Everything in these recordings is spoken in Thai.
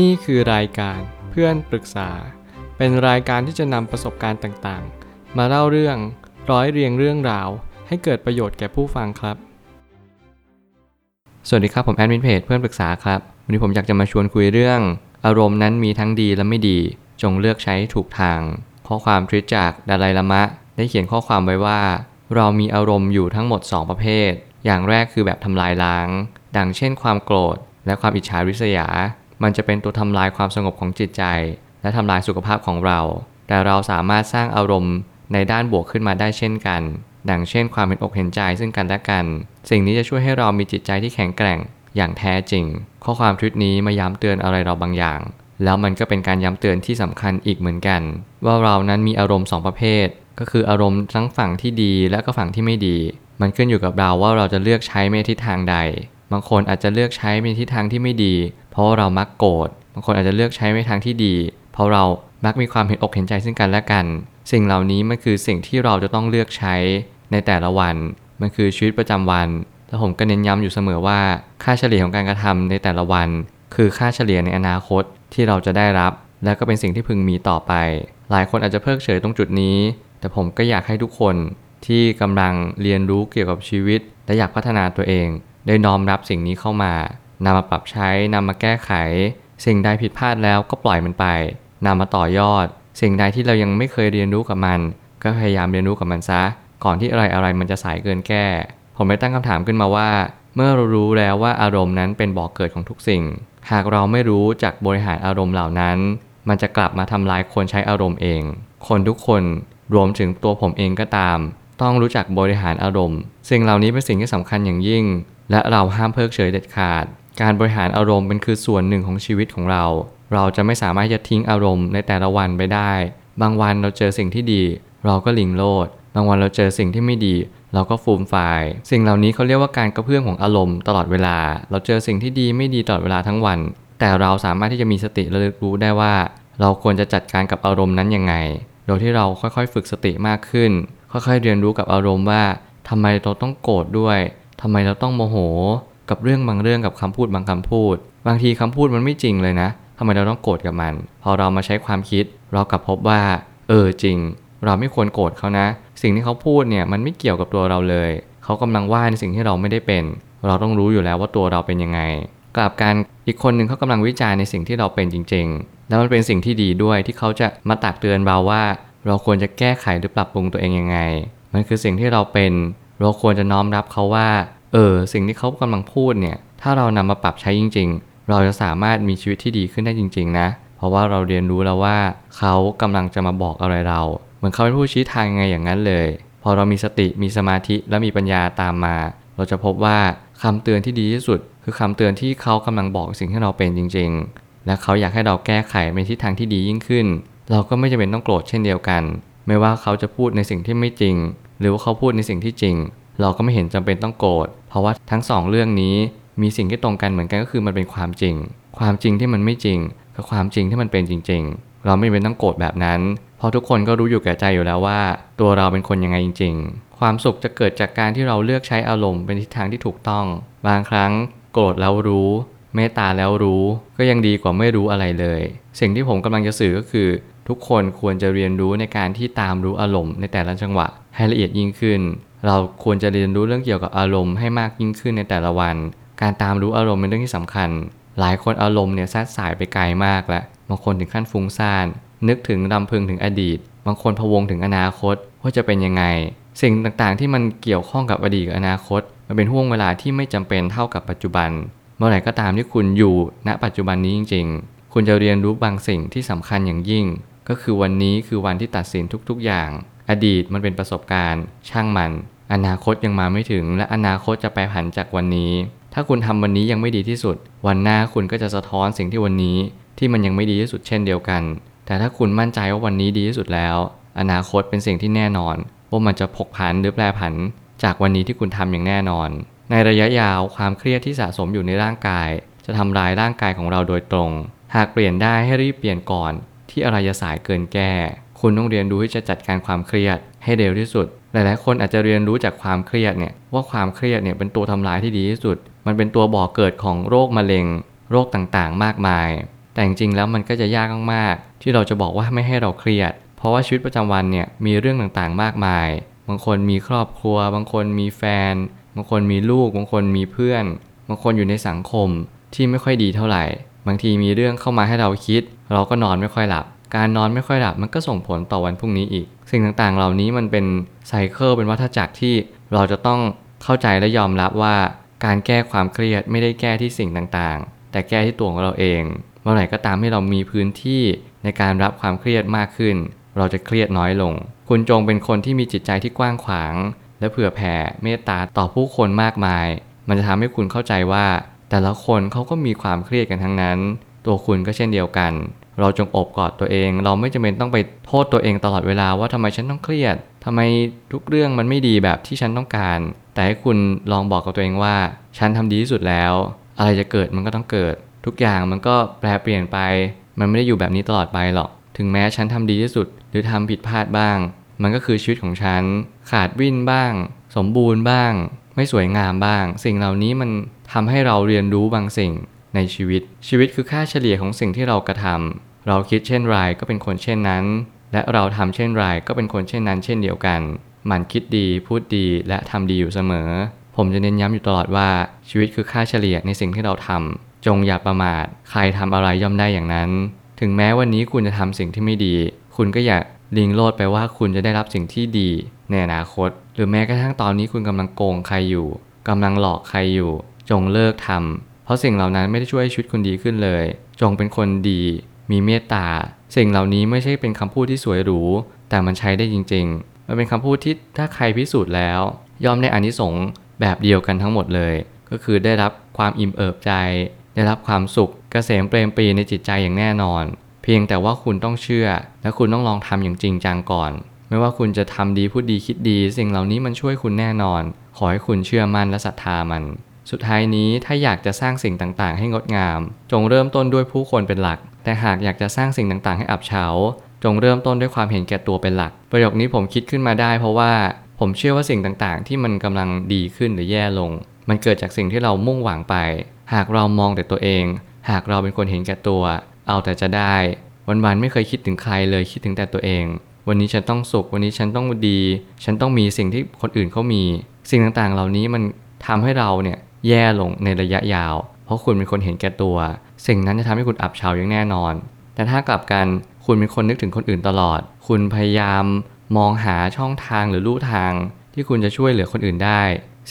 นี่คือรายการเพื่อนปรึกษา เป็นรายการที่จะนำประสบการณ์ต่างๆ มาเล่าเรื่องร้อยเรียงเรื่องราว ให้เกิดประโยชน์แก่ผู้ฟังครับ สวัสดีครับผมแอดมินเพจเพื่อนปรึกษาครับ วันนี้ผมอยากจะมาชวนคุยเรื่อง อารมณ์นั้นมีทั้งดีและไม่ดี จงเลือกใช้ถูกทาง ข้อความทวิตจากดาลัยละมะ ได้เขียนข้อความไว้ว่า เรามีอารมณ์อยู่ทั้งหมด 2 ประเภท อย่างแรกคือแบบทำลายล้าง ดังเช่น ความโกรธ และความอิจฉาริษยา มันจะเป็นตัวทำลายความสงบของจิตใจ และทำลายสุขภาพของเรา แต่เราสามารถสร้างอารมณ์ในด้านบวกขึ้นมาได้เช่นกัน ดังเช่นความเห็นอกเห็นใจซึ่งกันและกัน สิ่งนี้จะช่วยให้เรามีจิตใจที่แข็งแกร่งอย่างแท้จริง ข้อความทวิตนี้มาย้ำเตือนอะไรเราบางอย่าง แล้วมันก็เป็นการย้ำเตือนที่สำคัญอีกเหมือนกัน ว่าเรานั้นมีอารมณ์สองประเภท ก็คืออารมณ์ทั้งฝั่งที่ดีและก็ฝั่งที่ไม่ดี มันขึ้นอยู่กับเราว่าเราจะเลือกใช้ในทิศทางใด บางคนอาจจะเลือกใช้ในทิศทางที่ไม่ดี เพราะเรามักโกรธบางคนอาจจะเลือกใช้ในทางที่ดี เพราะเรามักมีความเห็นอกเห็นใจซึ่งกันและกัน สิ่งเหล่านี้มันคือสิ่งที่เราจะต้องเลือกใช้ในแต่ละวัน มันคือชีวิตประจำวัน และผมก็เน้นย้ำอยู่เสมอว่าค่าเฉลี่ยของการกระทำในแต่ละวัน คือค่าเฉลี่ยในอนาคตที่เราจะได้รับ และก็เป็นสิ่งที่พึงมีต่อไป หลายคนอาจจะเพิกเฉยตรงจุดนี้ แต่ผมก็อยากให้ทุกคนที่กำลังเรียนรู้เกี่ยวกับชีวิต และอยากพัฒนาตัวเอง ได้น้อมรับสิ่งนี้เข้ามา นำมาปรับใช้นำมาแก้ไข สิ่งใดผิดพลาดแล้วก็ปล่อยมันไปนำมาต่อยอด สิ่งใดที่เรายังไม่เคยเรียนรู้กับมัน ก็พยายามเรียนรู้กับมันซะ ก่อนที่อะไรอะไรมันจะสายเกินแก้ ผมได้ตั้งคำถามขึ้นมาว่า เมื่อเรารู้แล้วว่าอารมณ์นั้นเป็นบ่อกเกิดของทุกสิ่ง หากเราไม่รู้จักบริหารอารมณ์เหล่านั้น มันจะกลับมาทำลายคนใช้อารมณ์เอง คนทุกคนรวมถึงตัวผมเองก็ตาม ต้องรู้จักบริหารอารมณ์ สิ่งเหล่านี้เป็นสิ่งที่สำคัญอย่างยิ่ง และเราห้ามเพิกเฉยเด็ดขาด การบริหารอารมณ์เป็นคือส่วนหนึ่งของชีวิตของเรา เราจะไม่สามารถจะทิ้งอารมณ์ในแต่ละวันไปได้ บางวันเราเจอสิ่งที่ดี เราก็ลิงโลด บางวันเราเจอสิ่งที่ไม่ดี เราก็ฟูมฟาย สิ่งเหล่านี้เขาเรียกว่าการกระเพื่อมของอารมณ์ตลอดเวลา เราเจอสิ่งที่ดีไม่ดีตลอดเวลาทั้งวัน แต่เราสามารถที่จะมีสติระลึกรู้ได้ว่า เราควรจะจัดการกับอารมณ์นั้นยังไง โดยที่เราค่อยๆ ฝึกสติมากขึ้น ค่อยๆ เรียนรู้กับอารมณ์ว่าทำไมเราต้องโกรธด้วยทำไมเราต้องโมโห กับเรื่องบางเรื่องกับคำพูดบางคำพูด บางทีคำพูดมันไม่จริงเลยนะทำไมเราต้องโกรธกับมัน พอเรามาใช้ความคิด เรากลับพบว่า เออจริง เราไม่ควรโกรธเขานะ สิ่งที่เขาพูดเนี่ยมันไม่เกี่ยวกับตัวเราเลย เขากำลังว่าในสิ่งที่เราไม่ได้เป็น เราต้องรู้อยู่แล้วว่าตัวเราเป็นยังไง กลับกันอีกคนหนึ่งเขากำลังวิจารณ์ในสิ่งที่เราเป็นจริง ๆ แล้วมันเป็นสิ่งที่ดีด้วยที่เขาจะมาตักเตือนเราว่า เราควรจะแก้ไขหรือปรับปรุงตัวเองยังไง มันคือสิ่งที่เราเป็น เราควรจะน้อมรับเขาว่า เออสิ่งที่เขากำลังพูดเนี่ย ถ้าเรานำมาปรับใช้จริง ๆ เราจะสามารถมีชีวิตที่ดีขึ้นได้จริง ๆ นะ เพราะว่าเราเรียนรู้แล้วว่าเขากำลังจะมาบอกอะไรเรา เหมือนเขาเป็นผู้ชี้ทางไงอย่างนั้นเลย พอเรามีสติมีสมาธิและมีปัญญาตามมา เราจะพบว่าคำเตือนที่ดีที่สุด คือคำเตือนที่เขากำลังบอกสิ่งที่เราเป็นจริง ๆ และเขาอยากให้เราแก้ไขในทิศทางที่ดียิ่งขึ้น เราก็ไม่จำเป็นต้องโกรธเช่นเดียวกัน ไม่ว่าเขาจะพูดในสิ่งที่ไม่จริง หรือว่าเขาพูดในสิ่งที่จริง เราก็ไม่เห็นจำเป็นต้องโกรธเพราะว่าทั้งสองเรื่องนี้มีสิ่งที่ตรงกันเหมือนกันก็คือมันเป็นความจริง ความจริงที่มันไม่จริงกับความจริงที่มันเป็นจริง ๆ เราไม่เป็นต้องโกรธแบบนั้น เพราะทุกคนก็รู้อยู่แก่ใจอยู่แล้วว่า ตัวเราเป็นคนยังไงจริง ๆ ความสุขจะเกิดจากการที่เราเลือกใช้อารมณ์เป็นทิศทางที่ถูกต้อง บางครั้ง โกรธแล้วรู้ เมตตาแล้วรู้ ก็ยังดีกว่าไม่รู้อะไรเลย สิ่งที่ผมกำลังจะสื่อก็คือ ทุกคนควรจะเรียนรู้ในการที่ตามรู้อารมณ์ในแต่ละจังหวะให้ละเอียดยิ่งขึ้น เราควรจะเรียนรู้เรื่องเกี่ยวกับอารมณ์ให้มากยิ่งขึ้นในแต่ละวัน การตามรู้อารมณ์เป็นเรื่องที่สำคัญ หลายคนอารมณ์เนี่ยแทรกสายไปไกลมากแล้วบางคนถึงขั้นฟุ้งซ่าน นึกถึงรำพึงถึงอดีต บางคนพะวงถึงอนาคตว่าจะเป็นยังไง สิ่งต่างๆที่มันเกี่ยวข้องกับอดีตกับอนาคต มันเป็นห่วงเวลาที่ไม่จำเป็นเท่ากับปัจจุบัน เมื่อไหร่ก็ตามที่คุณอยู่ ณ ปัจจุบันนี้จริง ๆ คุณจะเรียนรู้บางสิ่งที่สำคัญอย่างยิ่ง ก็คือวันนี้คือวันที่ตัดสินทุกๆอย่าง อดีตมันเป็นประสบการณ์ช่างมัน อนาคตยังมาไม่ถึง และอนาคตจะไปผันจากวันนี้ ถ้าคุณทำวันนี้ยังไม่ดีที่สุด วันหน้าคุณก็จะสะท้อนสิ่งที่วันนี้ ที่มันยังไม่ดีที่สุดเช่นเดียวกัน แต่ถ้าคุณมั่นใจว่าวันนี้ดีที่สุดแล้ว อนาคตเป็นสิ่งที่แน่นอนว่ามันจะผกผันหรือแปรผัน จากวันนี้ที่คุณทำอย่างแน่นอน ในระยะยาวความเครียดที่สะสมอยู่ในร่างกาย จะทำลายร่างกายของเราโดยตรง หากเปลี่ยนได้ให้รีบเปลี่ยนก่อน ที่อะไรจะสายเกินแก้ คุณต้องเรียนรู้ที่จะจัดการความเครียดให้เร็วที่สุด หลายๆ คนอาจจะเรียนรู้จากความเครียดเนี่ยว่าความเครียดเนี่ยเป็นตัวทำลายที่ดีที่สุด มันเป็นตัวบ่อกเกิดของโรคมะเร็ง โรคต่างๆ มากมาย แต่จริงๆ แล้วมันก็จะยากมากๆ ที่เราจะบอกว่าไม่ให้เราเครียด เพราะว่าชีวิตประจำวันเนี่ยมีเรื่องต่างๆ มากมาย บางคนมีครอบครัว บางคนมีแฟน บางคนมีลูก บางคนมีเพื่อน บางคนอยู่ในสังคมที่ไม่ค่อยดีเท่าไหร่ บางทีมีเรื่องเข้ามาให้เราคิด เราก็นอนไม่ค่อยหลับ การนอนไม่ค่อยหลับมันก็ส่งผลต่อวันพรุ่งนี้อีก สิ่งต่างๆ เหล่านี้มันเป็นไซเคิลเป็นวัฏจักรที่เราจะต้องเข้าใจและยอมรับว่าการแก้ความเครียดไม่ได้แก้ที่สิ่งต่างๆ แต่แก้ที่ตัวของเราเองเมื่อไหร่ก็ตามที่เรามีพื้นที่ในการรับความเครียดมากขึ้น เราจะเครียดน้อยลง คุณจงเป็นคนที่มีจิตใจที่กว้างขวาง และเผื่อแผ่เมตตาต่อผู้คนมากมาย มันจะทำให้คุณเข้าใจว่า แต่ละคนเขาก็มีความเครียดกันทั้งนั้น ตัวคุณก็เช่นเดียวกัน เราจงอบกอดตัวเอง เราไม่จำเป็นต้องไปโทษตัวเองตลอดเวลาว่าทำไมฉันต้องเครียดทำไมทุกเรื่องมันไม่ดีแบบที่ฉันต้องการ แต่ให้คุณลองบอกกับตัวเองว่า ฉันทำดีที่สุดแล้ว อะไรจะเกิดมันก็ต้องเกิด ทุกอย่างมันก็แปรเปลี่ยนไป มันไม่ได้อยู่แบบนี้ตลอดไปหรอก ถึงแม้ฉันทำดีที่สุด หรือทำผิดพลาดบ้าง มันก็คือชีวิตของฉัน ขาดวิ่นบ้าง สมบูรณ์บ้าง ไม่สวยงามบ้าง สิ่งเหล่านี้มันทำให้เราเรียนรู้บางสิ่ง ในชีวิต ชีวิตคือค่าเฉลี่ยของสิ่งที่เรากระทำเราคิดเช่นไรก็เป็นคนเช่นนั้น และเราทำเช่นไรก็เป็นคนเช่นนั้น เช่นเดียวกันหมั่นคิดดีพูดดีและทำดีอยู่เสมอ ผมจะเน้นย้ำอยู่ตลอดว่าชีวิตคือค่าเฉลี่ยในสิ่งที่เราทำจงอย่าประมาท ใครทำอะไรย่อมได้อย่างนั้น ถึงแม้วันนี้คุณจะทำสิ่งที่ไม่ดี คุณก็อย่าลิงโลดไปว่าคุณจะได้รับสิ่งที่ดีในอนาคต หรือแม้กระทั่งตอนนี้คุณกำลังโกงใครอยู่กำลังหลอกใครอยู่ จงเลิกทำ ราะสิ่งเหล่านั้นไม่ได้ช่วยให้ชีวิตคุณดีขึ้นเลย จงเป็นคนดี มีเมตตา สิ่งเหล่านี้ไม่ใช่เป็นคำพูดที่สวยหรู แต่มันใช้ได้จริง ๆ มันเป็นคำพูดที่ถ้าใครพิสูจน์แล้ว ยอมได้อานิสงส์แบบเดียวกันทั้งหมดเลย ก็คือได้รับความอิ่มเอิบใจ ได้รับความสุขกเกษมเปรมปรีในจิตใจอย่างแน่นอน เพียงแต่ว่าคุณต้องเชื่อ และคุณต้องลองทำอย่างจริงจังก่อน ไม่ว่าคุณจะทำดีพูดดีคิดดี สิ่งเหล่านี้มันช่วยคุณแน่นอน ขอให้คุณเชื่อมั่นและศรัทธามัน สุดท้ายนี้ถ้าอยากจะสร้างสิ่งต่างๆ ให้งดงาม จงเริ่มต้นด้วยผู้คนเป็นหลัก แต่หากอยากจะสร้างสิ่งต่างๆ ให้อับเฉา จงเริ่มต้นด้วยความเห็นแก่ตัวเป็นหลัก ประโยคนี้ผมคิดขึ้นมาได้ เพราะว่าผมเชื่อว่าสิ่งต่างๆ ที่มันกำลังดีขึ้นหรือแย่ลง มันเกิดจากสิ่งที่เรามุ่งหวังไป หากเรามองแต่ตัวเอง หากเราเป็นคนเห็นแก่ตัว เอาแต่จะได้ วันๆไม่เคยคิดถึงใครเลยคิดถึงแต่ตัวเองวันนี้ฉันต้องสุข วันนี้ฉันต้องดี ฉันต้องมีสิ่งที่คนอื่นเขามี สิ่งต่างๆ เหล่านี้มันทำให้เราเนี่ย แย่ลงในระยะยาว เพราะคุณเป็นคนเห็นแก่ตัว สิ่งนั้นจะทำให้คุณอับเฉาอย่างแน่นอน แต่ถ้ากลับกันคุณเป็นคนนึกถึงคนอื่นตลอด คุณพยายามมองหาช่องทางหรือลู่ทาง ที่คุณจะช่วยเหลือคนอื่นได้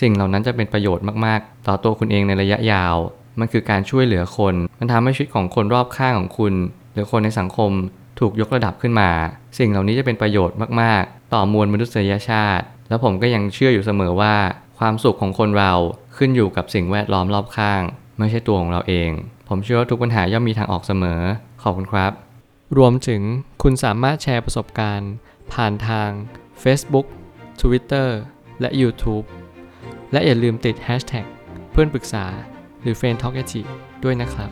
สิ่งเหล่านั้นจะเป็นประโยชน์มากๆ ต่อตัวคุณเองในระยะยาว มันคือการช่วยเหลือคน มันทำให้ชีวิตของคนรอบข้างของคุณ หรือคนในสังคมถูกยกระดับขึ้นมา สิ่งเหล่านี้จะเป็นประโยชน์มาก ๆ ต่อมวลมนุษยชาติ แล้วผมก็ยังเชื่ออยู่เสมอว่า ความสุขของคนเรา ขึ้นอยู่กับสิ่งแวดล้อมรอบข้าง ไม่ใช่ตัวของเราเอง ผมเชื่อว่าทุกปัญหาย่อมมีทางออกเสมอ ขอบคุณครับ รวมถึงคุณสามารถแชร์ประสบการณ์ ผ่านทาง Facebook Twitter และ YouTube และอย่าลืมติด Hashtag เพื่อนปรึกษาหรือ f r ร e n d t a l k ด้วยนะครับ